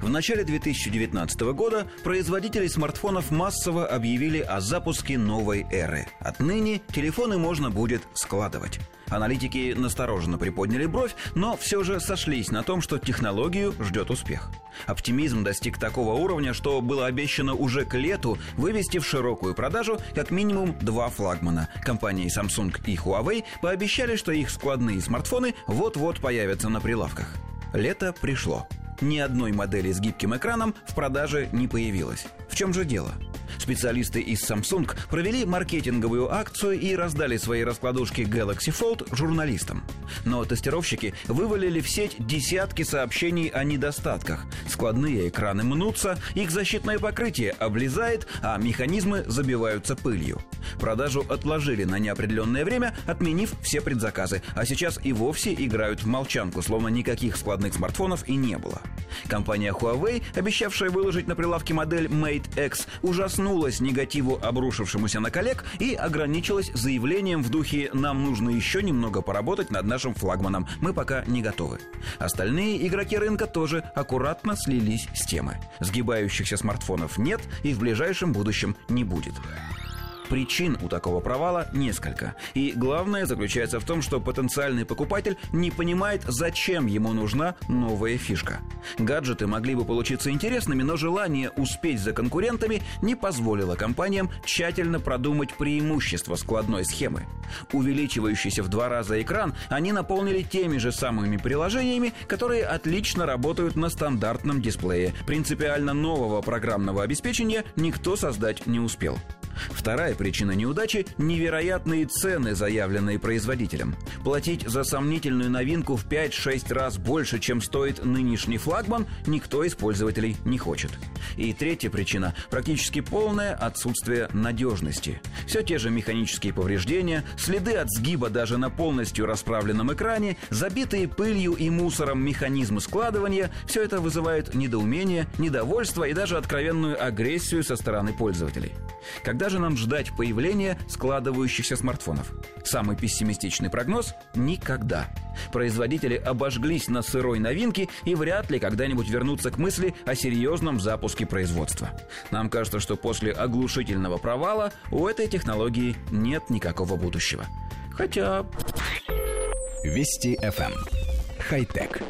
В начале 2019 года производители смартфонов массово объявили о запуске новой эры. Отныне телефоны можно будет складывать. Аналитики настороженно приподняли бровь, но все же сошлись на том, что технологию ждет успех. Оптимизм достиг такого уровня, что было обещано уже к лету вывести в широкую продажу как минимум два флагмана. Компании Samsung и Huawei пообещали, что их складные смартфоны вот-вот появятся на прилавках. Лето пришло. Ни одной модели с гибким экраном в продаже не появилось. В чем же дело? Специалисты из Samsung провели маркетинговую акцию и раздали свои раскладушки Galaxy Fold журналистам. Но тестировщики вывалили в сеть десятки сообщений о недостатках. Складные экраны мнутся, их защитное покрытие облезает, а механизмы забиваются пылью. Продажу отложили на неопределенное время, отменив все предзаказы, а сейчас и вовсе играют в молчанку, словно никаких складных смартфонов и не было. Компания Huawei, обещавшая выложить на прилавке модель Mate X, ужаснулась негативу, обрушившемуся на коллег, и ограничилась заявлением в духе «нам нужно еще немного поработать над нашим флагманом, мы пока не готовы». Остальные игроки рынка тоже аккуратно слились с темы. Сгибающихся смартфонов нет и в ближайшем будущем не будет. Причин у такого провала несколько. И главное заключается в том, что потенциальный покупатель не понимает, зачем ему нужна новая фишка. Гаджеты могли бы получиться интересными, но желание успеть за конкурентами не позволило компаниям тщательно продумать преимущества складной схемы. Увеличивающийся в два раза экран они наполнили теми же самыми приложениями, которые отлично работают на стандартном дисплее. Принципиально нового программного обеспечения никто создать не успел. Вторая причина неудачи – невероятные цены, заявленные производителем. Платить за сомнительную новинку в 5-6 раз больше, чем стоит нынешний флагман, никто из пользователей не хочет. И третья причина – практически полное отсутствие надежности. Все те же механические повреждения, следы от сгиба даже на полностью расправленном экране, забитые пылью и мусором механизмы складывания – все это вызывает недоумение, недовольство и даже откровенную агрессию со стороны пользователей. Когда же нам ждать появления складывающихся смартфонов? Самый пессимистичный прогноз – никогда. Производители обожглись на сырой новинке и вряд ли когда-нибудь вернутся к мысли о серьезном запуске производства. Нам кажется, что после оглушительного провала у этой технологии нет никакого будущего. Хотя... Вести FM. Эм. Хай-тек.